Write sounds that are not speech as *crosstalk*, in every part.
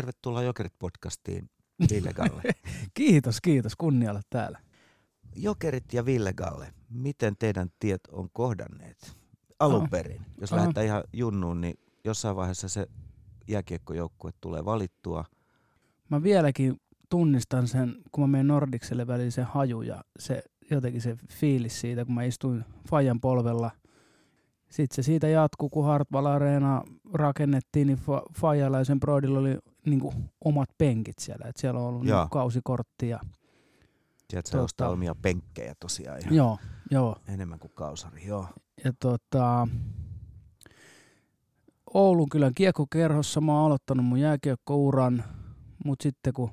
Tervetuloa Jokerit-podcastiin *laughs* Ville Galle. kiitos, kiitos. Kunnia olla täällä. Jokerit ja Ville Galle, miten teidän tiet on kohdanneet alun Ah. perin? Jos Ah. lähdetään ihan junnuun, niin jossain vaiheessa se jääkiekkojoukkue tulee valittua. Mä vieläkin tunnistan sen, kun mä menen Nordikselle välillä se haju ja se, jotenkin se fiilis siitä, kun mä istuin Fajan polvella. Sitten se siitä jatkuu, kun Hartwall Areena rakennettiin, niin Fa- Fajalla ja sen Broidilla oli niin omat penkit siellä. Et siellä on ollut niin kausikortti ja Sieltä se Totta. ostaa omia penkkejä tosiaan ihan joo, joo. enemmän kuin kausari. Joo. Ja tota, Oulun kylän kiekkokerhossa mä oon aloittanut mun jääkiekkouran, mutta sitten kun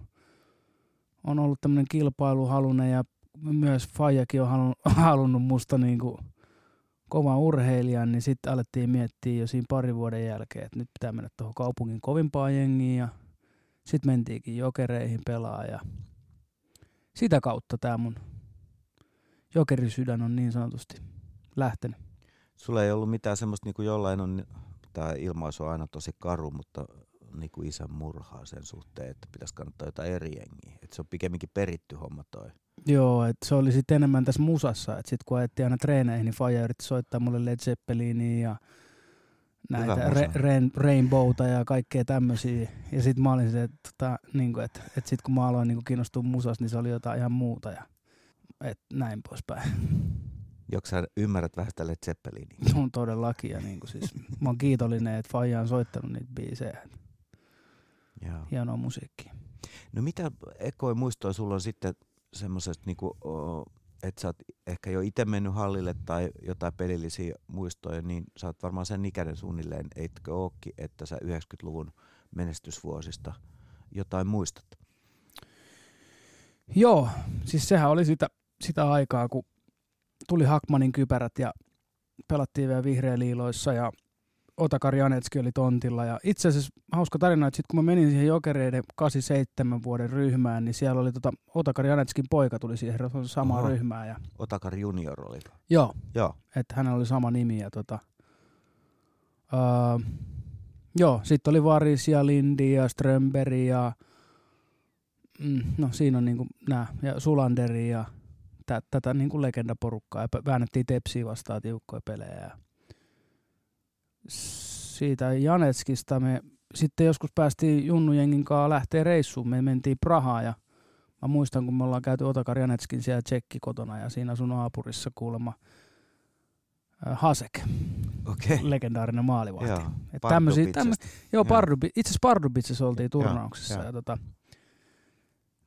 on ollut tämmöinen kilpailuhalunen ja myös Fajakin on *laughs* halunnut, musta niinku kovan urheilijan, niin sitten alettiin miettiä jo siinä parin vuoden jälkeen, että nyt pitää mennä tuohon kaupungin kovimpaan jengiin ja sitten mentiinkin jokereihin pelaa ja sitä kautta tämä mun jokerisydän on niin sanotusti lähtenyt. Sulla ei ollut mitään semmoista, niin kuin jollain on, tämä ilmaisu on aina tosi karu, mutta niin kuin isän murhaa sen suhteen, että pitäisi kannattaa jotain eri jengiä. Että se on pikemminkin peritty homma toi. Joo, että se oli sitten enemmän tässä musassa, että sitten kun ajettiin aina treeneihin, niin Faija yritti soittaa mulle Led Zeppelinia ja näitä re, rain, Rainbowta ja kaikkea tämmöisiä. Ja sitten mä olin se, että tota, niin että et sitten kun mä aloin niin kiinnostua musasta, niin se oli jotain ihan muuta ja et näin poispäin. Joksa sä ymmärrät vähän sitä Led Zeppelinia? *laughs* On todellakin ja niin siis, mä oon kiitollinen, että Faija on soittanut niitä biisejä. Joo. Hienoa musiikkia. No mitä ekoja muistoja sulla on sitten semmoisesta, niinku, o, että sä oot ehkä jo itse mennyt hallille tai jotain pelillisiä muistoja, niin sä oot varmaan sen ikäinen suunnilleen, eitkö ookin, että sä 90-luvun menestysvuosista jotain muistat? Joo, siis sehän oli sitä, sitä aikaa, kun tuli Hakmanin kypärät ja pelattiin vielä vihreäliiloissa ja Otakar Janetski oli tontilla. Ja itse asiassa hauska tarina, että sitten kun mä menin siihen Jokereiden 87 vuoden ryhmään, niin siellä oli tota, Otakar Janetskin poika tuli siihen samaan Oho. ryhmään. Ja, Otakar Junior oli. joo, Joo. että hänellä oli sama nimi. Ja tota, öö, joo, sitten oli Varis ja Lindi ja Strömberg ja mm, no siinä on niinku nää, ja Sulanderi ja tä, tätä niinku legendaporukkaa. Ja väännettiin Tepsiä vastaan tiukkoja pelejä. Ja siitä Janetskista me sitten joskus päästiin Junnujengin kanssa lähteä reissuun. Me mentiin Prahaan ja mä muistan, kun me ollaan käyty Otakar Janetskin siellä tsekki kotona ja siinä sun naapurissa kuulemma äh, Hasek, Okei. legendaarinen maalivahti. Joo. Et tämmösiä, tämmö, joo, Joo. Pardubi, itse asiassa Pardubitsissa oltiin Joo, turnauksessa joo. ja tota,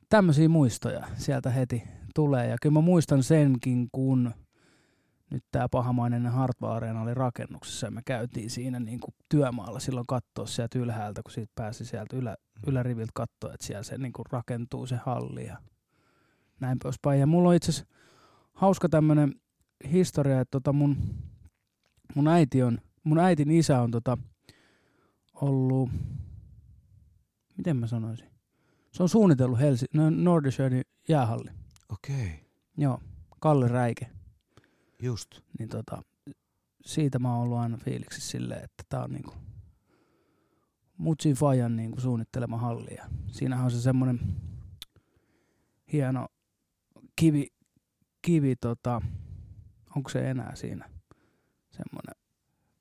tämmöisiä muistoja sieltä heti tulee. Ja kyllä mä muistan senkin, kun nyt tämä pahamainen Hartwall Arena oli rakennuksessa ja me käytiin siinä niin kuin työmaalla silloin katsoa sieltä ylhäältä, kun siitä pääsi sieltä ylä, yläriviltä katsoa, että siellä se niin kuin rakentuu se halli ja näin poispäin. Ja mulla on itse asiassa hauska tämmöinen historia, että tota mun, mun äiti on, mun äitin isä on tota ollut, miten mä sanoisin, se on suunnitellut Helsi, no Nordisjönin jäähalli. Okei. Joo, Kalle Räike. Just. Niin tota, siitä mä oon ollut aina fiiliksissä silleen, että tää on niinku Mutsin Fajan niinku suunnittelema halli. Ja siinähän on se semmonen hieno kivi, kivi tota, onko se enää siinä semmonen,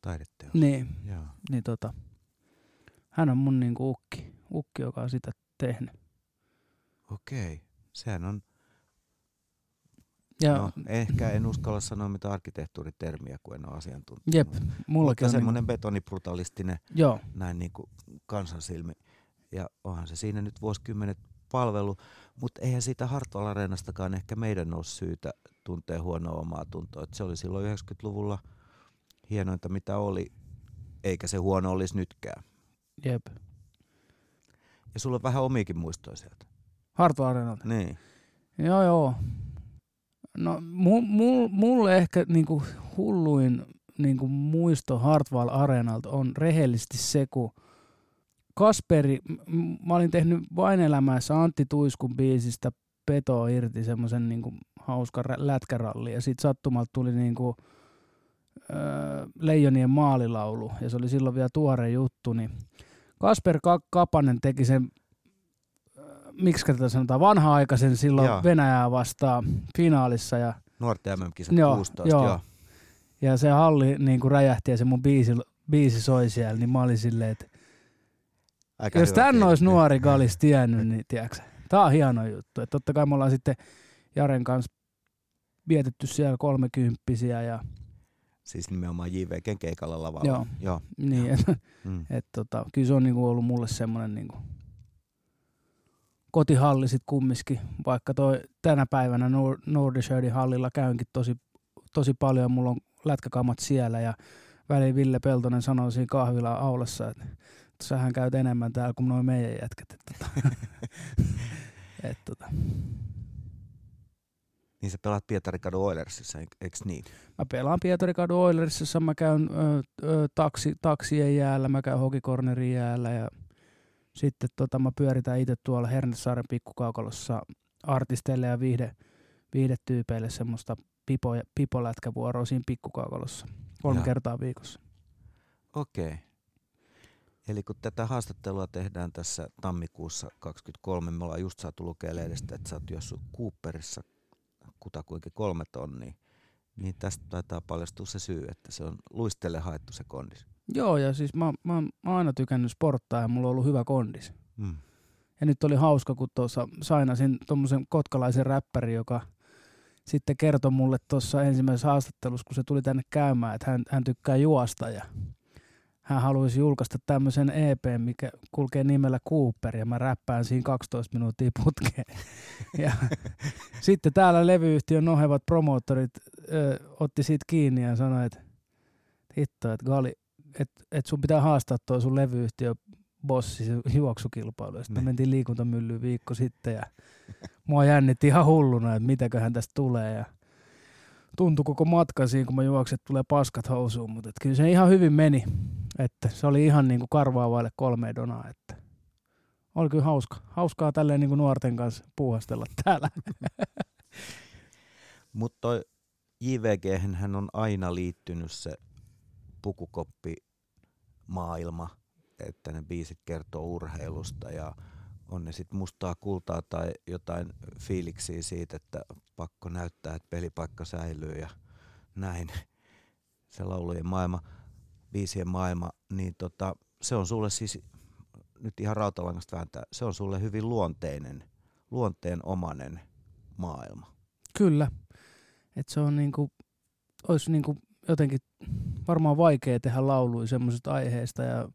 Taideteos. niin, Joo. niin tota, hän on mun niinku ukki, ukki, joka on sitä tehnyt. Okei. Sehän on Ja No, ehkä en uskalla sanoa mitä arkkitehtuuritermiä, kun en ole asiantuntija. jep, Mutta mullakin on semmoinen niinku, betonibrutalisttinen joo, näin niin kuin kansansilmi. Ja onhan se siinä nyt vuosikymmenet palvelu, mutta eihän siitä Hartwall Areenastakaan ehkä meidän ole syytä tuntea huonoa omaa tuntoa. Et se oli silloin 90-luvulla hienointa mitä oli, eikä se huono olisi nytkään. jep. Ja sulla on vähän omiakin muistoja sieltä. Hartwall Arenalta. Niin. Joo, joo. No mu, mu, mulle ehkä niinku hulluin niinku muisto Hartwall Areenalta on rehellisesti se, kun Kasperi, mä olin tehnyt vain elämässä Antti Tuiskun biisistä petoa irti semmoisen niinku hauskan lätkäralli. Ja sitten sattumalta tuli niinku, öö, Leijonien maalilaulu. Ja se oli silloin vielä tuore juttu, niin Kasper Kapanen teki sen, miksi tätä sanotaan, vanha-aikaisen silloin Joo. Venäjää vastaan finaalissa. Ja, Nuorten MM-kisat Joo, 16, joo. joo. ja se halli niin kuin räjähti ja se mun biisi, biisi soi siellä, niin mä olin silleen, että Aika jos tän olisi nuori Galis tiennyt, niin tiedätkö, tää on hieno juttu. Et totta kai me ollaan sitten Jaren kanssa vietetty siellä kolmekymppisiä ja Siis nimenomaan JVGn keikalla lavalla. Joo. joo. niin, et, Mm. et, tota, kyllä se on niinku ollut mulle semmoinen niinku kotihalli sit kumminkin, vaikka toi tänä päivänä Nor- Nordishördin hallilla käynkin tosi, tosi paljon, mulla on lätkäkamat siellä ja väliin Ville Peltonen sanoi siinä kahvila aulassa, että sähän käyt enemmän täällä kuin noin meidän jätkät. Et, tota, *laughs* et, tota, Niin sä pelaat Pietarikadun Oilersissa, eik- eiks niin? Mä pelaan Pietarikadun Oilersissa, mä käyn ö, ö, taksi, taksien jäällä, mä käyn hokikornerin jäällä ja sitten tota, mä pyöritän itse tuolla Hernesaaren pikkukaukalossa artisteille ja viihde, viihdetyypeille semmoista pipo, pipolätkävuoroa siinä pikkukaukalossa kolme Joo. kertaa viikossa. Okei. Eli kun tätä haastattelua tehdään tässä tammikuussa 23, me ollaan just saatu lukea lehdestä, että sä oot juossut Cooperissa kutakuinkin kolme tonnia, niin tästä taitaa paljastua se syy, että se on luistelle haettu se kondis. Joo, ja siis mä, mä, mä oon aina tykännyt sporttaa ja mulla on ollut hyvä kondis. Mm. Ja nyt oli hauska, kun tuossa sainasin tuommoisen kotkalaisen räppäri, joka sitten kertoi mulle tuossa ensimmäisessä haastattelussa, kun se tuli tänne käymään, että hän, hän tykkää juosta ja hän haluaisi julkaista tämmöisen EP, mikä kulkee nimellä Cooper ja mä räppään siinä 12 minuuttia putkeen. *laughs* Ja sitten täällä levyyhtiön nohevat promoottorit ö, otti siitä kiinni ja sanoi, että hitto, että Gali, että et sun pitää haastaa tuo sun levyyhtiö bossi juoksukilpailu. Sitten me mentiin liikuntamyllyyn viikko sitten ja mua jännitti ihan hulluna, että mitäköhän tästä tulee. Ja tuntui koko matka siinä, kun mä juoksin, että tulee paskat housuun, mutta kyllä se ihan hyvin meni. Että se oli ihan niin kuin karvaa vaille kolme donaa. Että oli kyllä hauska. Hauskaa tälleen niin kuin nuorten kanssa puuhastella *laughs* täällä. Mutta JVG hän on aina liittynyt se pukukoppi maailma, että ne biisit kertoo urheilusta ja on ne sitten mustaa kultaa tai jotain fiiliksiä siitä, että pakko näyttää, että pelipaikka säilyy ja näin. *laughs* Se laulujen maailma, biisien maailma, niin tota, se on sulle siis, nyt ihan rautalangasta vääntää, se on sulle hyvin luonteinen, luonteenomainen maailma. Kyllä. Että se on niinku, olisi niinku jotenkin varmaan vaikea tehdä lauluja semmoisista aiheista ja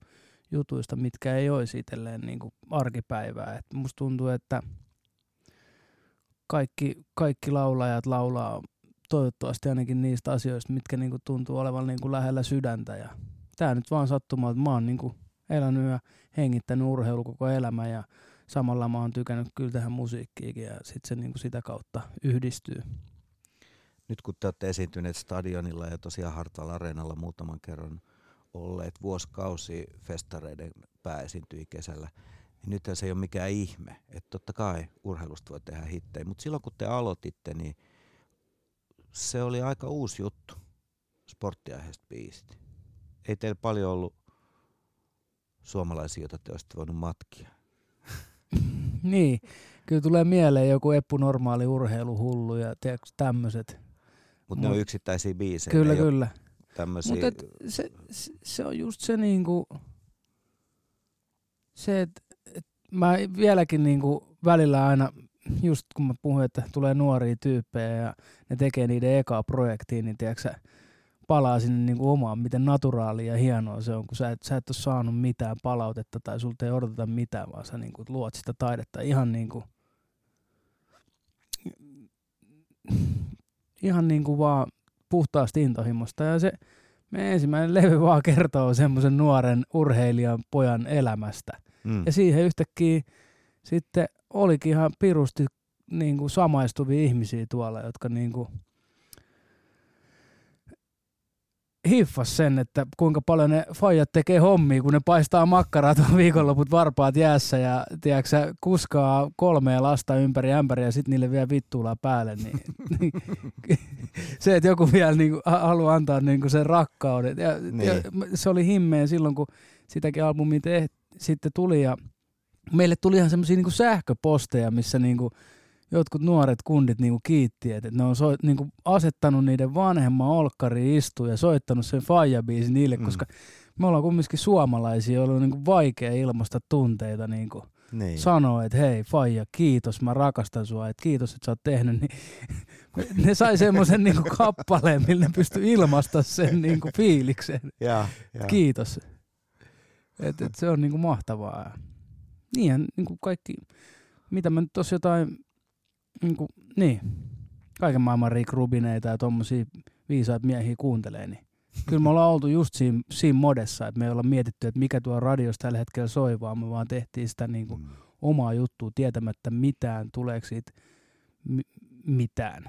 jutuista, mitkä ei olisi itselleen niinku arkipäivää. Et musta tuntuu, että kaikki, kaikki laulajat laulaa toivottavasti ainakin niistä asioista, mitkä niinku tuntuu olevan niinku lähellä sydäntä. Ja tää nyt vaan sattumaa, että mä oon niinku elänyt ja hengittänyt urheilu koko elämä ja samalla mä oon tykännyt kyllä tähän musiikkiinkin ja sit se niinku sitä kautta yhdistyy. Nyt kun te olette esiintyneet stadionilla ja tosiaan Hartwall Areenalla muutaman kerran olleet vuosikausi festareiden pääesiintyjä kesällä, niin nythän se ei ole mikään ihme. Että totta kai urheilusta voi tehdä hittejä, mutta silloin kun te aloititte, niin se oli aika uusi juttu, sporttiaiheesta biisit. Ei teillä paljon ollut suomalaisia, joita te olisitte voinut matkia. *laughs* Niin, kyllä tulee mieleen joku Eppu Normaali urheiluhullu ja tämmöiset. Mutta ne on yksittäisiä biisejä. Kyllä, kyllä. tämmöisiä. Mutta se, se, on just se niinku, se, että et mä vieläkin niinku välillä aina, just kun mä puhun, että tulee nuoria tyyppejä ja ne tekee niiden ekaa projektia, niin tiedätkö sä, palaa sinne niinku omaan, miten naturaalia ja hienoa se on, kun sä et, sä et ole saanut mitään palautetta tai sulta ei odoteta mitään, vaan sä niinku luot sitä taidetta ihan niinku, ihan niinku vaan puhtaasti intohimosta. Ja se meidän ensimmäinen levy *laughs* vaan kertoo semmoisen nuoren urheilijan pojan elämästä. mm. Ja siihen yhtäkkiä sitten olikin ihan pirusti niin kuin samaistuvia ihmisiä tuolla, jotka niin kuin hiffas sen, että kuinka paljon ne faijat tekee hommia, kun ne paistaa makkaraa tuon viikonloput varpaat jäässä ja tiedätkö, kuskaa kolmea lasta ympäri ämpäriä ja sitten niille vielä vittuulaa päälle. Niin, *laughs* niin, se, että joku vielä niin kuin, haluaa antaa niin kuin sen rakkauden. Ja, Niin. ja se oli himmeä silloin, kun sitäkin albumia tehtiin sitten tuli ja meille tuli ihan semmoisia niinku sähköposteja, missä niinku jotkut nuoret kundit niinku kiitti, että ne on so, niinku asettanut niiden vanhemman olkkariin istuun ja soittanut sen Faija-biisin niille, mm. koska me ollaan kumminkin suomalaisia, joilla on niinku vaikea ilmasta tunteita niinku niin. sanoa, että hei Faija, kiitos, mä rakastan sua, että kiitos, että sä oot tehnyt, niin *laughs* ne sai semmoisen niinku kappaleen, millä ne pystyi ilmaista sen niinku fiiliksen. Ja, ja. Kiitos. Et, et se on niinku mahtavaa. Niinhän niinku kaikki, mitä mä nyt tossa jotain, niinku, niin, kaiken maailman Rick Rubineita ja tommosia viisaat miehiä kuuntelee, niin kyllä me ollaan oltu just siinä, siinä modessa, että me ei olla mietitty, että mikä tuo radiossa tällä hetkellä soi, vaan me vaan tehtiin sitä niinku mm. omaa juttua tietämättä mitään, tuleeko siitä mitään.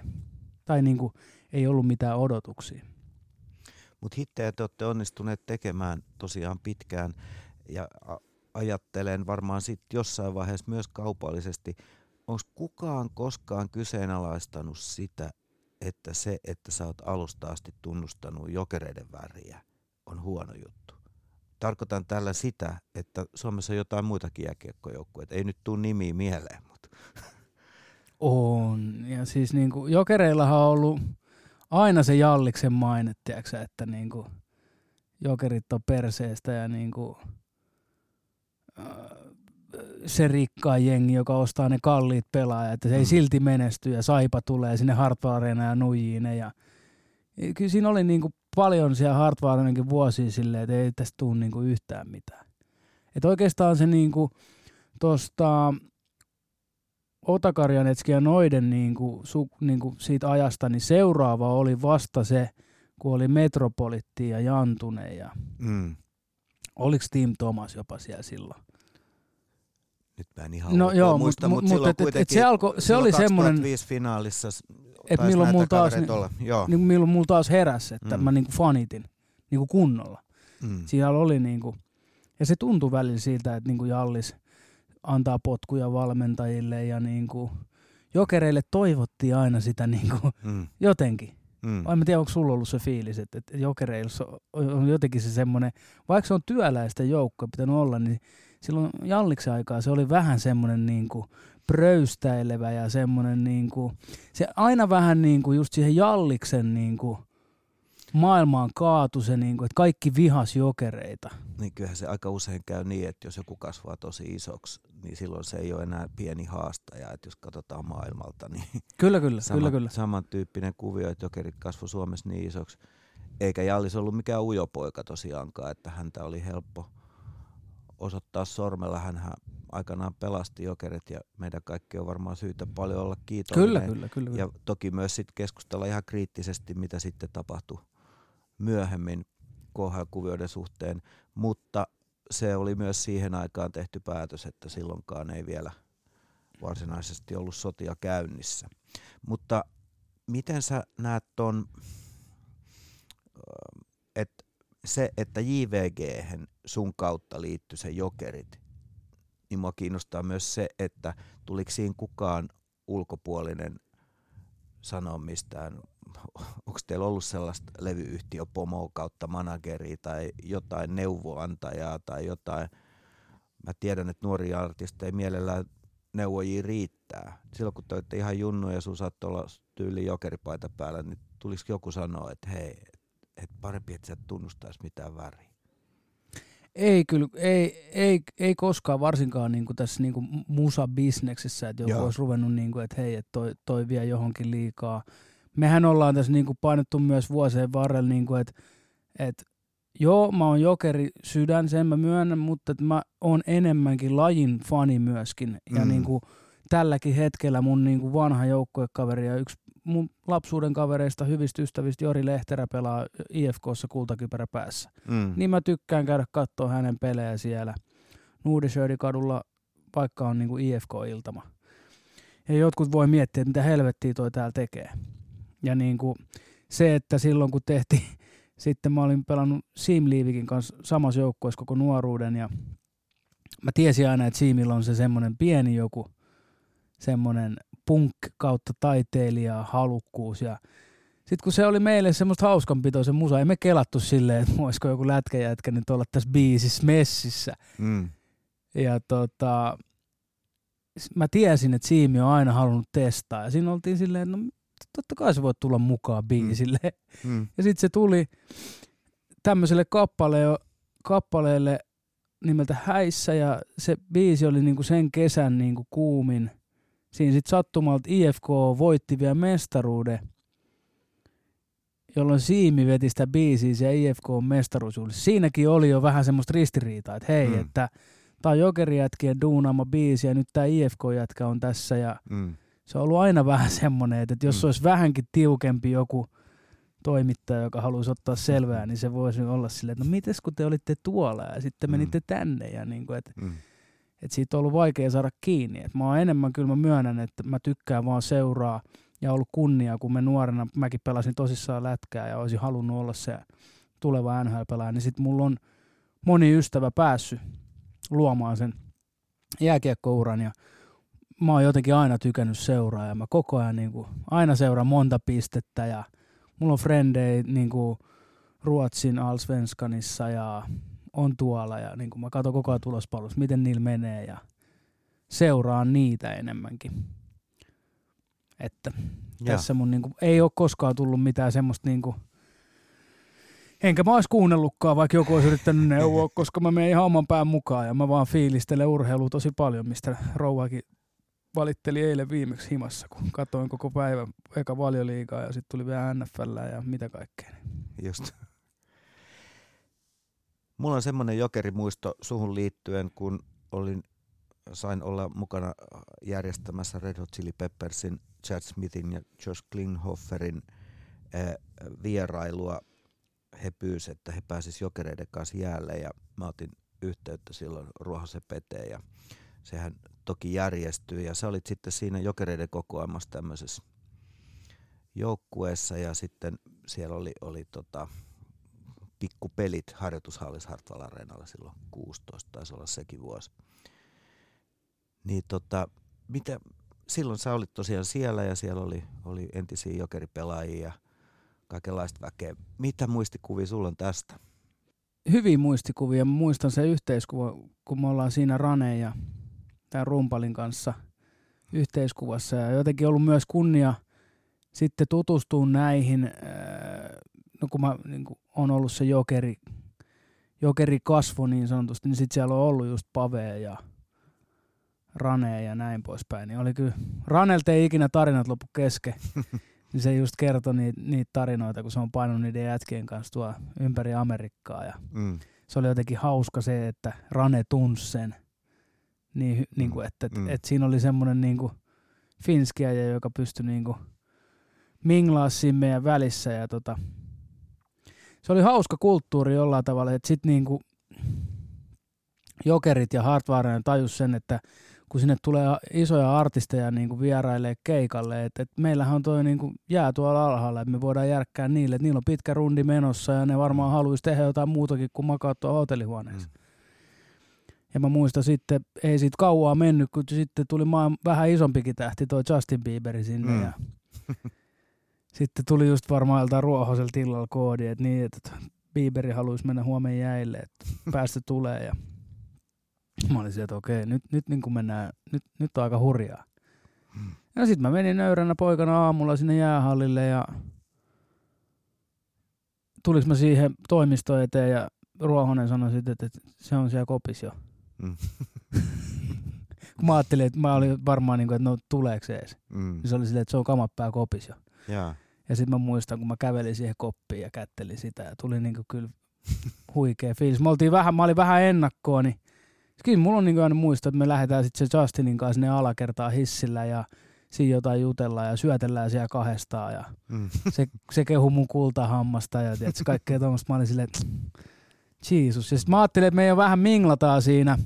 Tai niinku, ei ollut mitään odotuksia. Mutta hittejä te olette onnistuneet tekemään tosiaan pitkään ja ajattelen varmaan sitten jossain vaiheessa myös kaupallisesti. Onko kukaan koskaan kyseenalaistanut sitä, että se, että sä oot alusta asti tunnustanut jokereiden väriä, on huono juttu? Tarkoitan tällä sitä, että Suomessa on jotain muitakin jääkiekkojoukkueita. Ei nyt tuu nimiä mieleen, mutta... On. Ja siis niinku, jokereillahan on ollut aina se Jalliksen maine, tiiäksä, että niinku, jokerit on perseestä ja niinku, se rikkaan jengi, joka ostaa ne kalliit pelaajat, että se ei mm. silti menesty ja Saipa tulee sinne Hartwall ja nujiin ja kyllä siinä oli niinku paljon siellä Hartwall vuosia silleen, että ei tästä tule niinku yhtään mitään. Et oikeastaan se niinku tosta Otakarjanetski ja noiden niinku, su, niinku siitä ajasta, niin seuraava oli vasta se, kun oli Metropolitti ja Jantunen ja mm. oliko Tim Thomas jopa siellä silloin? Nyt mä en ihan no, joo, muista, mutta mut, mut, et, et, et se, alko, se oli semmoinen... finaalissa että milloin mulla taas, niin, niin, milloin mulla taas heräsi, että mm. mä niinku fanitin niinku kunnolla. Mm. Siellä oli niinku, ja se tuntui välillä siltä, että niinku Jallis antaa potkuja valmentajille ja niinku, jokereille toivottiin aina sitä niinku, mm. jotenkin. Mm. Vai mä tiedän, onko sulla ollut se fiilis, että, että jokereilla on jotenkin se semmoinen, vaikka se on työläistä joukkoa pitänyt olla, niin silloin Jalliksen aikaa se oli vähän semmoinen niin kuin pröystäilevä ja semmoinen niin kuin, se aina vähän niin kuin just siihen Jalliksen niin kuin maailmaan kaatu se, niin kuin, että kaikki vihas jokereita. Niin kyllähän se aika usein käy niin, että jos joku kasvaa tosi isoksi, niin silloin se ei ole enää pieni haastaja, että jos katsotaan maailmalta, niin kyllä, kyllä, sama, kyllä, kyllä. samantyyppinen kuvio, että jokerit kasvoi Suomessa niin isoksi. Eikä Jallis ollut mikään ujopoika tosiaankaan, että häntä oli helppo – osoittaa sormella. Hän aikanaan pelasti jokerit ja meidän kaikki on varmaan syytä paljon olla kiitollinen. Kyllä, kyllä, kyllä. Ja toki myös sit keskustella ihan kriittisesti, mitä sitten tapahtui myöhemmin KHL-kuvioiden suhteen, mutta se oli myös siihen aikaan tehty päätös, että silloinkaan ei vielä varsinaisesti ollut sotia käynnissä. Mutta miten sä näet ton, että se, että JVG sun kautta liittyi se jokerit, niin mua kiinnostaa myös se, että tuliko siinä kukaan ulkopuolinen sanoa mistään, *laughs* onko teillä ollut sellaista levyyhtiöpomoa kautta manageria tai jotain neuvoantajaa tai jotain. Mä tiedän, että nuoria artisteja mielellään neuvojia riittää. Silloin kun te olette ihan junnu ja sun saattoi olla tyyli jokeripaita päällä, niin tulisiko joku sanoa, että hei, että parempi, että sä tunnustaisi mitään väriä? Ei kyllä, ei, ei, ei koskaan varsinkaan niin kuin tässä niin kuin musa-bisneksessä, että joku Joo. olisi ruvennut, niin kuin, että hei, että toi, toi vie johonkin liikaa. Mehän ollaan tässä niin kuin painettu myös vuosien varrella, niin kuin, että, että joo, mä oon jokeri sydän, sen mä myönnän, mutta että mä oon enemmänkin lajin fani myöskin. Ja mm. niin kuin, tälläkin hetkellä mun niin kuin vanha joukkuekaveri ja yksi mun lapsuuden kavereista, hyvistä ystävistä Jori Lehterä pelaa IFKssa kultakypärä päässä. Mm. Niin mä tykkään käydä katsoa hänen pelejä siellä. kadulla vaikka on niinku IFK-iltama. Ja jotkut voi miettiä, että mitä helvettiä toi täällä tekee. Ja niinku se, että silloin kun tehtiin, *laughs* sitten mä olin pelannut Sim Liivikin kanssa samassa joukkueessa koko nuoruuden ja mä tiesin aina, että Siimillä on se semmoinen pieni joku semmoinen punk kautta taiteilija halukkuus ja sitten kun se oli meille semmoista hauskanpitoa se musa, ei me kelattu silleen, että olisiko joku lätkäjätkä nyt olla tässä biisissä messissä. Mm. Ja tota, mä tiesin, että Siimi on aina halunnut testaa. Ja siinä oltiin silleen, no totta kai se voi tulla mukaan biisille. Mm. Mm. *laughs* Ja sitten se tuli tämmöiselle kappale, kappaleelle nimeltä Häissä ja se biisi oli niinku sen kesän niinku kuumin. Siinä sitten sattumalta IFK voitti vielä mestaruuden, jolloin Siimi veti sitä biisiä ja IFK on mestaruusjuhlissa. Siinäkin oli jo vähän semmoista ristiriitaa, että hei, mm. että tämä on jokerijätkien duunaama biisi ja nyt tämä IFK-jätkä on tässä ja mm. se on ollut aina vähän semmoinen, että jos mm. olisi vähänkin tiukempi joku – toimittaja, joka haluaisi ottaa selvää, niin se voisi olla silleen, että no mites kun te olitte tuolla ja sitten mm. menitte tänne ja niin kuin, että mm. Että siitä on ollut vaikea saada kiinni. Et mä oon enemmän kyllä mä myönnän, että mä tykkään vaan seuraa ja ollut kunnia, kun me nuorena, mäkin pelasin tosissaan lätkää ja olisin halunnut olla se tuleva NHL-pelaaja, niin sitten mulla on moni ystävä päässyt luomaan sen jääkiekkouran ja mä oon jotenkin aina tykännyt seuraa ja mä koko ajan niin kuin, aina seuraan monta pistettä ja – mulla on frendei niin Ruotsin Allsvenskanissa ja on tuolla ja niin kuin mä katson koko ajan tulospalvelussa, miten niillä menee ja seuraan niitä enemmänkin. Että ja. tässä mun niin kuin, ei ole koskaan tullut mitään semmoista niin kuin, enkä mä olisi kuunnellutkaan, vaikka joku olisi yrittänyt neuvoa, *laughs* koska mä menen ihan oman pään mukaan ja mä vaan fiilistelen urheilua tosi paljon, mistä rouvakin valitteli eilen viimeksi himassa, kun katsoin koko päivän eka valioliigaa ja sitten tuli vielä NFL ja mitä kaikkea. Just. Mulla on semmoinen jokerimuisto suhun liittyen, kun olin, sain olla mukana järjestämässä Red Hot Chili Peppersin, Chad Smithin ja Josh Klinghofferin äh, vierailua. He pyysivät, että he pääsisivät jokereiden kanssa jäälle ja mä otin yhteyttä silloin Ruohosen Peteen ja sehän toki järjestyi ja sä olit sitten siinä jokereiden kokoamassa tämmöisessä joukkueessa ja sitten siellä oli, oli tota, pikkupelit harjoitushallissa Hartwall Areenalla silloin 16, taisi olla sekin vuosi. Niin tota, mitä, silloin sä olit tosiaan siellä ja siellä oli, oli entisiä jokeripelaajia ja kaikenlaista väkeä. Mitä muistikuvia sulla on tästä? Hyviä muistikuvia. Mä muistan se yhteiskuva, kun me ollaan siinä Rane ja tämän rumpalin kanssa yhteiskuvassa ja jotenkin ollut myös kunnia sitten tutustua näihin, no kun mä niin kun on ollut se jokeri, jokeri kasvo niin sanotusti, niin sitten siellä on ollut just Pave ja Rane ja näin poispäin. Niin oli kyllä, Ranelta ei ikinä tarinat loppu kesken. *laughs* niin se just kertoi niitä, niitä tarinoita, kun se on painunut niiden jätkien kanssa tuo ympäri Amerikkaa. Ja mm. Se oli jotenkin hauska se, että Rane tunsi sen niin, niin kuin, että, mm. että, että siinä oli semmoinen niin kuin finskiä, joka pystyi niin kuin minglaa siinä meidän välissä. Ja tota, se oli hauska kulttuuri jollain tavalla, että sitten niin kuin Jokerit ja Hartwaren tajus sen, että kun sinne tulee isoja artisteja niin kuin vierailee keikalle, että, että meillähän on toi niin kuin jää tuolla alhaalla, että me voidaan järkkää niille, että niillä on pitkä rundi menossa ja ne varmaan mm. haluaisi tehdä jotain muutakin kuin makaa tuolla hotellihuoneessa. Mm. Ja mä muistan sitten, ei siitä kauaa mennyt, kun sitten tuli maan vähän isompikin tähti, toi Justin Bieber sinne. Mm. Ja *laughs* sitten tuli just varmaan jotain ruohosella tilalla koodi, että niin, että Bieberi haluaisi mennä huomenna jäille, että päästä tulee. Ja mä olin sieltä, että okei, nyt, nyt niin kuin mennään, nyt, nyt on aika hurjaa. Mm. Ja sitten mä menin nöyränä poikana aamulla sinne jäähallille ja tulis mä siihen toimistoon eteen ja Ruohonen sanoi sitten, että se on siellä kopis jo. Mm. *laughs* Kun mä ajattelin, että mä olin varmaan, niin kuin, että no tuleeko se edes. Mm. Niin se oli silleen, että se on kamat pää kopis jo. Ja, ja sitten mä muistan, kun mä kävelin siihen koppiin ja kättelin sitä ja tuli niin kuin kyllä *laughs* huikea fiilis. Mä, oltiin vähän, mä olin vähän ennakkoon, niin kyllä mulla on niin kuin aina muista, että me lähdetään sitten se Justinin kanssa sinne alakertaa hissillä ja siinä jotain jutellaan ja syötellään siellä kahdestaan ja mm. *laughs* se, se kehu mun kultahammasta ja tiedätkö, kaikkea tuommoista. Mä olin silleen, että Jeesus. Ja sitten mä ajattelin, että meidän vähän minglataan siinä,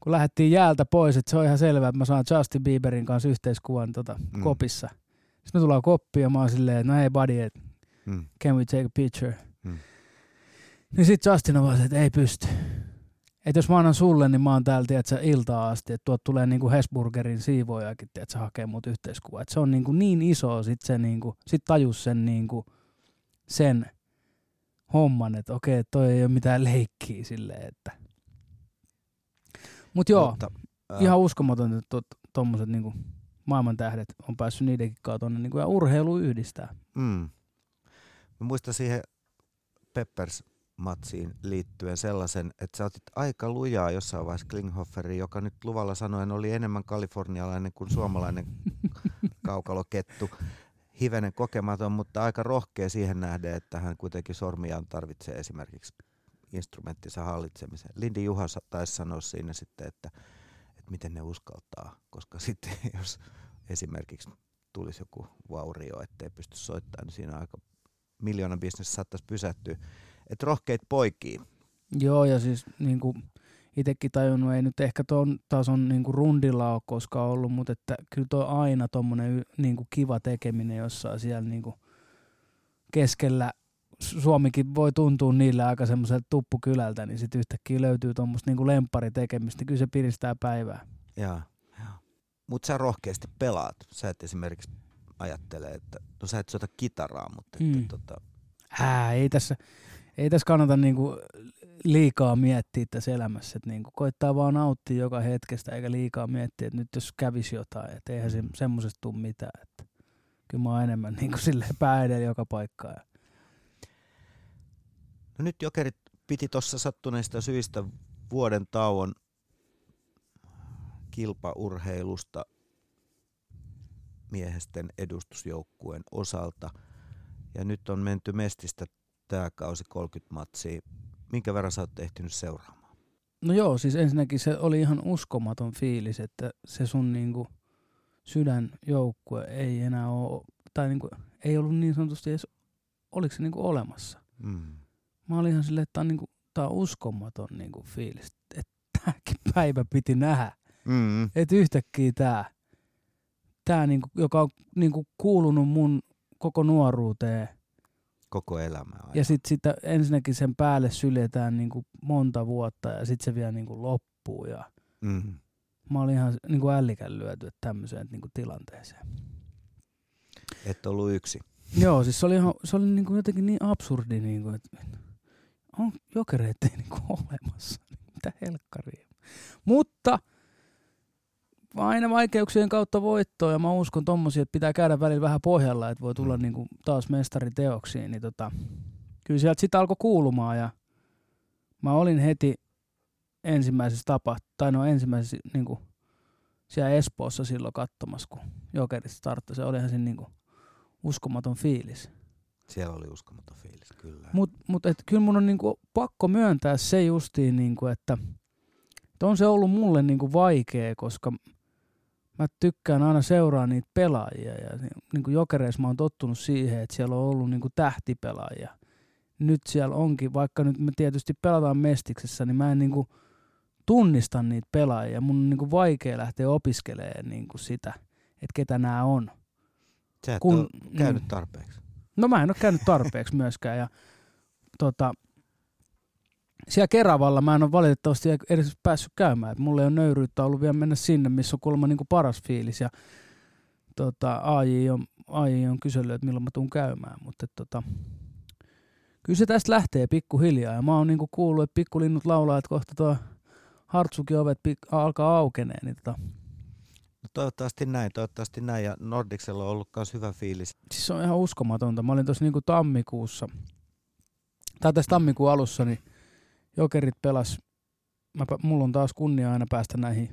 kun lähdettiin jäältä pois, että se on ihan selvää, että mä saan Justin Bieberin kanssa yhteiskuvan tota, mm. kopissa. Sitten me tullaan koppiin ja mä oon silleen, että no ei buddy, että mm. can we take a picture? Mm. Niin sit Justin on vaan että ei pysty. Että jos mä annan sulle, niin mä oon täällä, tiedätkö, iltaa asti, että tuot tulee niinku Hesburgerin siivojakin, tiedätkö, hakee mut yhteiskuva. Että se on niinku niin iso, sit se niinku, sit tajus sen niinku, sen homman, että okei, toi ei ole mitään leikkiä silleen, että Mut joo, Mutta, ihan uskomaton, että tuommoiset niinku maailman tähdet on päässyt niidenkin kautta tonne niinku, ja urheilu yhdistää. Mm. Mä muistan siihen Peppers-matsiin liittyen sellaisen, että sä otit aika lujaa jossain vaiheessa Klinghofferin, joka nyt luvalla sanoen oli enemmän kalifornialainen kuin suomalainen *laughs* kaukalokettu. Hivenen kokematon, mutta aika rohkea siihen nähden, että hän kuitenkin sormiaan tarvitsee esimerkiksi instrumenttinsa hallitsemiseen. Lindi Juha taisi sanoa siinä sitten, että, että miten ne uskaltaa, koska *laughs* sitten jos esimerkiksi tulisi joku vaurio, ettei pysty soittamaan, niin siinä aika miljoonan bisnes saattaisi pysähtyä. Että rohkeit poikia. Joo, ja siis niinku, itsekin tajunnut, ei nyt ehkä tuon tason niinku rundilla ole koskaan ollut, mutta että kyllä tuo aina tuommoinen niinku kiva tekeminen jossain siellä niinku keskellä Suomikin voi tuntua niille aika semmoiselta tuppukylältä, niin sitten yhtäkkiä löytyy tuommoista niinku lempparitekemistä, niin kyllä se piristää päivää. Jaa. Mutta sä rohkeasti pelaat. Sä et esimerkiksi ajattele, että no sä et soita kitaraa, mutta Mm. että, tota, Ää, ei tässä, ei tässä kannata niinku liikaa miettiä tässä elämässä. Et niinku koittaa vaan nauttia joka hetkestä eikä liikaa miettiä, että nyt jos kävisi jotain, että eihän se Mm. semmoisesta tule mitään. Että kyllä mä oon enemmän niinku *laughs* silleen pää edellä joka paikkaan. Ja No nyt Jokerit piti tuossa sattuneista syistä vuoden tauon kilpaurheilusta miehesten edustusjoukkueen osalta. Ja nyt on menty Mestistä tämä kausi 30 matsia. Minkä verran sä oot ehtinyt seuraamaan? No joo, siis ensinnäkin se oli ihan uskomaton fiilis, että se sun niinku sydänjoukkue ei enää ole, tai niinku, ei ollut niin sanotusti edes, oliko se niinku olemassa. Mm. Mä olin ihan silleen, että tää on, niinku, tää on uskomaton niinku fiilis, että tämäkin päivä piti nähdä. Mm. Että yhtäkkiä tää, tää niinku, joka on niinku kuulunut mun koko nuoruuteen, Koko elämää. ja sitten sitä ensinnäkin sen päälle syljetään niinku monta vuotta ja sitten se vielä niinku loppuu ja Mm. mä olin ihan niinku ällikän lyöty tämmöiseen niinku tilanteeseen. Et ollut yksi. Joo, siis se oli, ihan, se oli niinku jotenkin niin absurdi, niinku, että on jokereita ei niinku olemassa. Mitä helkkaria. Mutta aina vaikeuksien kautta voittoa ja mä uskon tommosia, että pitää käydä välillä vähän pohjalla, että voi tulla Mm. niinku taas mestariteoksiin. Niin tota, kyllä sieltä sitä alkoi kuulumaan ja mä olin heti ensimmäisessä tapa, tai no ensimmäisessä niinku, siellä Espoossa silloin katsomassa, kun jokerit starttasi. Se olihan siinä niinku uskomaton fiilis. Siellä oli uskomaton fiilis, kyllä. Mutta mut, et kyllä mun on niinku pakko myöntää se justiin, niinku, että, että on se ollut mulle niinku vaikea, koska mä tykkään aina seuraa niitä pelaajia. Ja niinku jokereissa mä oon tottunut siihen, että siellä on ollut niinku tähtipelaajia. Nyt siellä onkin, vaikka nyt me tietysti pelataan Mestiksessä, niin mä en niinku tunnista niitä pelaajia. Mun on niinku vaikea lähteä opiskelemaan niinku sitä, että ketä nämä on. Sä et kun- ole käynyt niin. tarpeeksi. No mä en ole käynyt tarpeeksi myöskään. Ja, tota, siellä Keravalla mä en ole valitettavasti edes päässyt käymään. Et mulla ei ole nöyryyttä ollut vielä mennä sinne, missä on kuulemma niinku paras fiilis. Ja, tota, AJ, on, AJ on kysellyt, että milloin mä tuun käymään. Mutta tota, kyllä se tästä lähtee pikkuhiljaa. Ja mä oon niinku kuullut, että pikkulinnut laulaa, että kohta tuo Hartsukin ovet pik- alkaa aukeneen. Niin tota, toivottavasti näin, toivottavasti näin. Ja Nordicsella on ollut myös hyvä fiilis. Siis se on ihan uskomatonta. Mä olin tuossa niinku tammikuussa, tai tässä tammikuun alussa, niin Jokerit pelas, mä, mulla on taas kunnia aina päästä näihin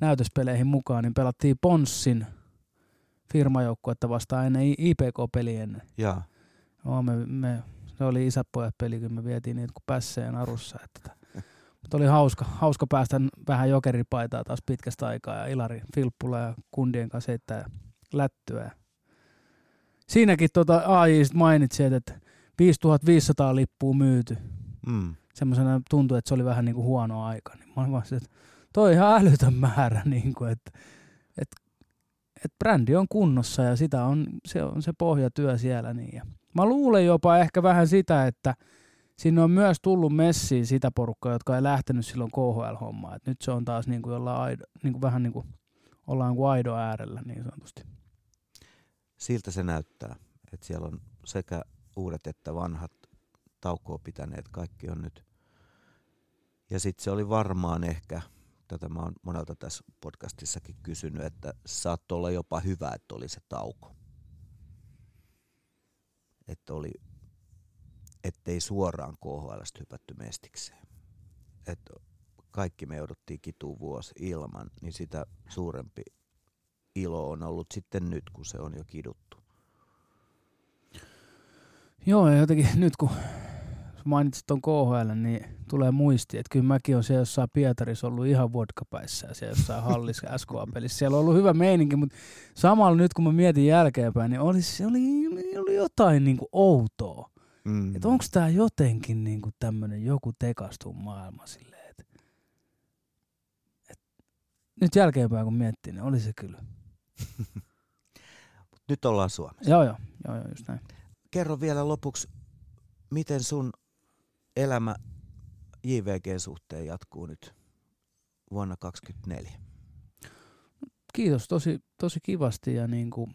näytöspeleihin mukaan, niin pelattiin Ponssin firmajoukkuetta vastaan ennen I- IPK-peliä ennen. Joo, me, me, se oli isäpojat peli, kun me vietiin niitä kuin pässeen arussa. Että. Mutta oli hauska, hauska päästä vähän jokeripaitaa taas pitkästä aikaa ja Ilari Filppula ja kundien kanssa heittää lättyä. Siinäkin tota AI mainitsi, että 5500 lippua myyty. mm. Semmoisena tuntui, että se oli vähän niin kuin huono aika. Niin mä olin se, että toi on ihan älytön määrä, *laughs* niin kuin, että, että, että brändi on kunnossa ja sitä on, se on se pohjatyö siellä. Niin. Ja mä luulen jopa ehkä vähän sitä, että sinne on myös tullut messiin sitä porukkaa, jotka ei lähtenyt silloin KHL-hommaan. Et nyt se on taas niin kuin jollain aido, niin kuin vähän niin kuin ollaan kuin aido äärellä niin sanotusti. siltä se näyttää. Että siellä on sekä uudet että vanhat taukoa pitäneet, kaikki on nyt. Ja sitten se oli varmaan ehkä tätä mä oon monelta tässä podcastissakin kysynyt, että saattoi olla jopa hyvä, että oli se tauko. Että oli, ettei suoraan KHL hypätty mestikseen. Että kaikki me jouduttiin kituun vuosi ilman, niin sitä suurempi ilo on ollut sitten nyt, kun se on jo kiduttu. Joo, ja jotenkin nyt kun mainitsit tuon KHL, niin tulee muisti, että kyllä mäkin on siellä jossain Pietarissa ollut ihan vodkapäissä ja siellä jossain hallissa *laughs* SKA-pelissä. Siellä on ollut hyvä meininki, mutta samalla nyt kun mä mietin jälkeenpäin, niin oli, oli, oli, oli jotain niin kuin outoa. Mm. Että onko tämä jotenkin niin kuin tämmöinen joku tekastun maailma silleen, että, että nyt jälkeenpäin kun miettii, niin oli se kyllä. *laughs* nyt ollaan Suomessa. Joo, joo, joo, joo just näin. Kerro vielä lopuksi, miten sun elämä JVG-suhteen jatkuu nyt vuonna 2024? Kiitos tosi, tosi kivasti ja niin kuin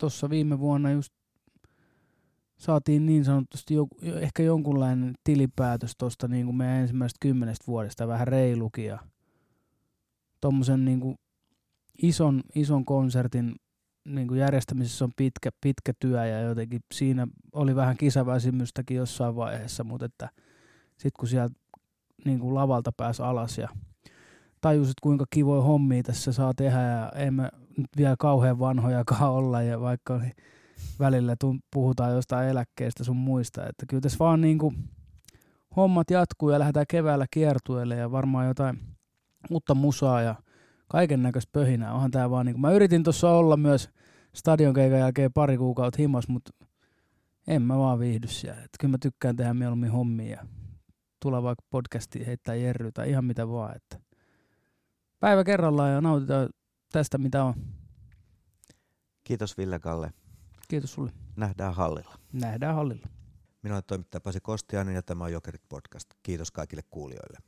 tuossa viime vuonna just saatiin niin sanotusti jo, ehkä jonkunlainen tilipäätös tuosta niin kuin meidän ensimmäisestä kymmenestä vuodesta, vähän reilukin ja tuommoisen niin kuin ison, ison konsertin niin kuin järjestämisessä on pitkä, pitkä työ ja jotenkin siinä oli vähän kisaväsymystäkin jossain vaiheessa, mutta että sitten kun sieltä niin kuin lavalta pääsi alas ja tajusit kuinka kivoja hommia tässä saa tehdä ja emme nyt vielä kauhean vanhojakaan olla ja vaikka välillä puhutaan jostain eläkkeestä sun muista, että kyllä tässä vaan niin kuin hommat jatkuu ja lähdetään keväällä kiertueelle ja varmaan jotain uutta musaa ja kaiken näköistä pöhinää. Onhan tää vaan niinku, mä yritin tuossa olla myös stadionkeikan jälkeen pari kuukautta himas, mutta en mä vaan viihdy siellä. Et kyllä mä tykkään tehdä mieluummin hommia ja tulla vaikka podcastiin heittää jerry tai ihan mitä vaan. Että päivä kerrallaan ja nautitaan tästä mitä on. Kiitos Ville Kalle. Kiitos sulle. Nähdään hallilla. Nähdään hallilla. Minä olen toimittaja Pasi Kostiainen ja tämä on Jokerit podcast. Kiitos kaikille kuulijoille.